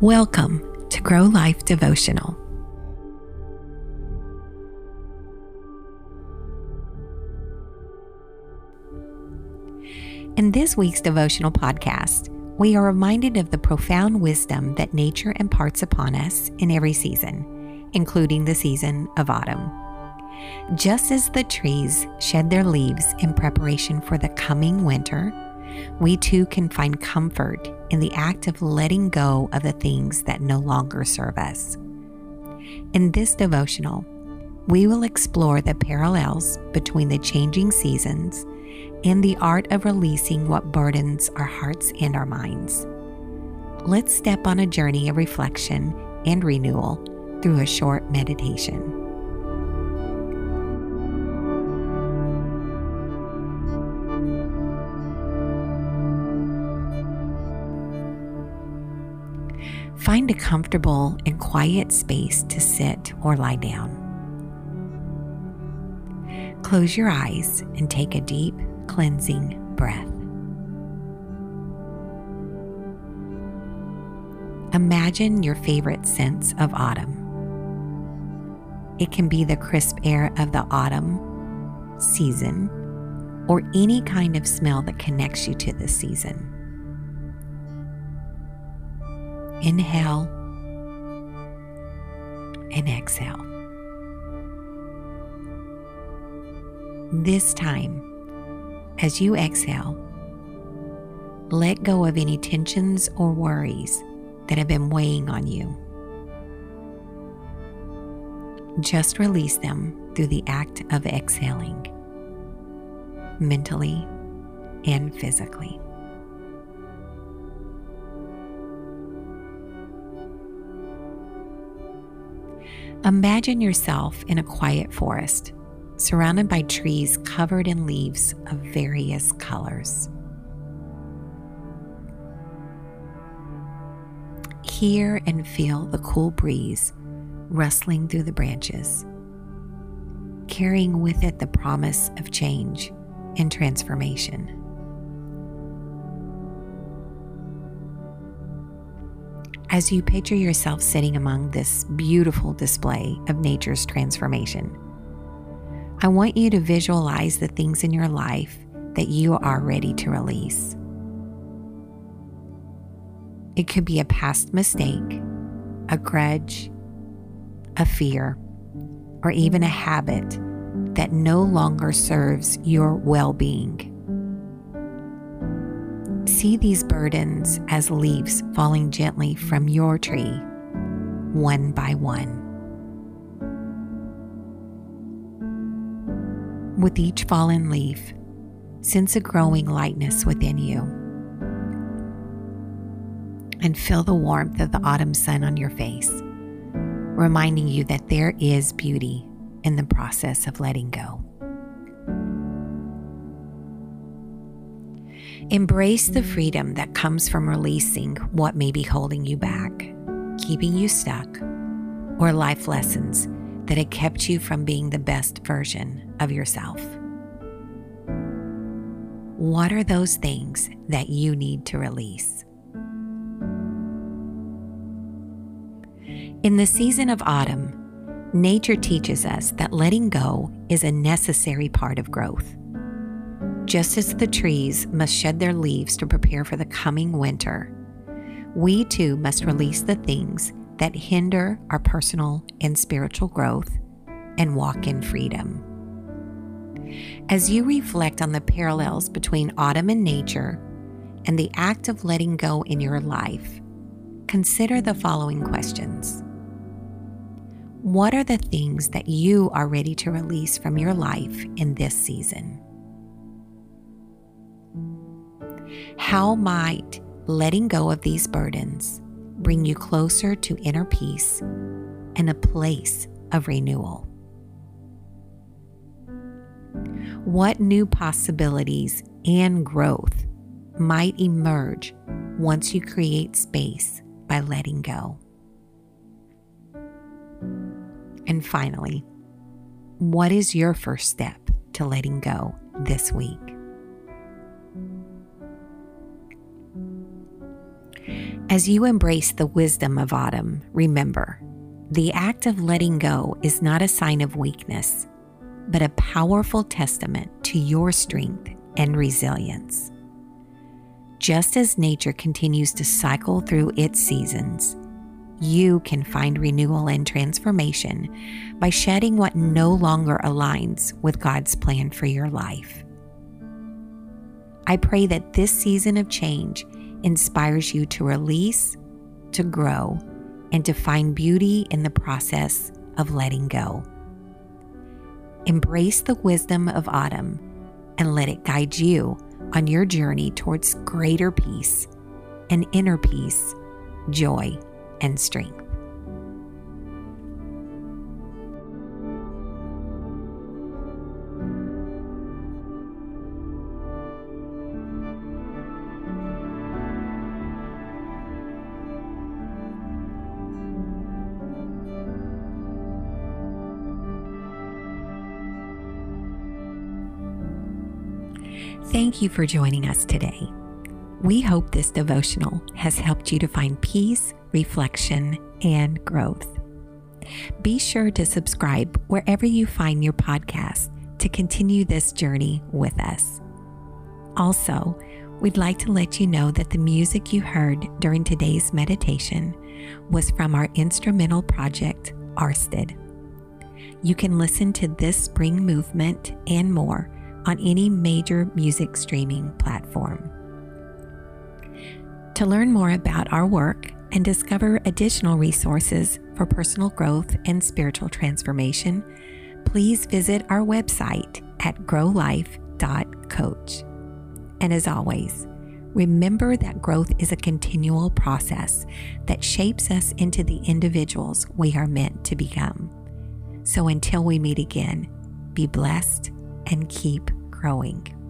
Welcome to Grow Life Devotional. In this week's devotional podcast, we are reminded of the profound wisdom that nature imparts upon us in every season, including the season of autumn. Just as the trees shed their leaves in preparation for the coming winter, we too can find comfort in the act of letting go of the things that no longer serve us. In this devotional, we will explore the parallels between the changing seasons and the art of releasing what burdens our hearts and our minds. Let's step on a journey of reflection and renewal through a short meditation. Find a comfortable and quiet space to sit or lie down. Close your eyes and take a deep, cleansing breath. Imagine your favorite scents of autumn. It can be the crisp air of the autumn season or any kind of smell that connects you to the season. Inhale and exhale. This time, as you exhale, let go of any tensions or worries that have been weighing on you. Just release them through the act of exhaling, mentally and physically. Imagine yourself in a quiet forest, surrounded by trees covered in leaves of various colors. Hear and feel the cool breeze rustling through the branches, carrying with it the promise of change and transformation. As you picture yourself sitting among this beautiful display of nature's transformation. I want you to visualize the things in your life that you are ready to release. It could be a past mistake, a grudge, a fear, or even a habit that no longer serves your well being see these burdens as leaves falling gently from your tree, one by one. With each fallen leaf, sense a growing lightness within you. And feel the warmth of the autumn sun on your face, reminding you that there is beauty in the process of letting go. Embrace the freedom that comes from releasing what may be holding you back, keeping you stuck, or life lessons that had kept you from being the best version of yourself. What are those things that you need to release? In the season of autumn, nature teaches us that letting go is a necessary part of growth. Just as the trees must shed their leaves to prepare for the coming winter, we too must release the things that hinder our personal and spiritual growth and walk in freedom. As you reflect on the parallels between autumn and nature and the act of letting go in your life, consider the following questions. What are the things that you are ready to release from your life in this season? How might letting go of these burdens bring you closer to inner peace and a place of renewal? What new possibilities and growth might emerge once you create space by letting go? And finally, what is your first step to letting go this week? As you embrace the wisdom of autumn, remember the act of letting go is not a sign of weakness, but a powerful testament to your strength and resilience. Just as nature continues to cycle through its seasons, you can find renewal and transformation by shedding what no longer aligns with God's plan for your life. I pray that this season of change inspires you to release, to grow, and to find beauty in the process of letting go. Embrace the wisdom of autumn and let it guide you on your journey towards greater peace and inner peace, joy, and strength. Thank you for joining us today. We hope this devotional has helped you to find peace, reflection, and growth. Be sure to subscribe wherever you find your podcast to continue this journey with us. Also, we'd like to let you know that the music you heard during today's meditation was from our instrumental project, Arsted. You can listen to this spring movement and more on any major music streaming platform. To learn more about our work and discover additional resources for personal growth and spiritual transformation, please visit our website at growlife.coach. And as always, remember that growth is a continual process that shapes us into the individuals we are meant to become. So until we meet again, be blessed and keep growing.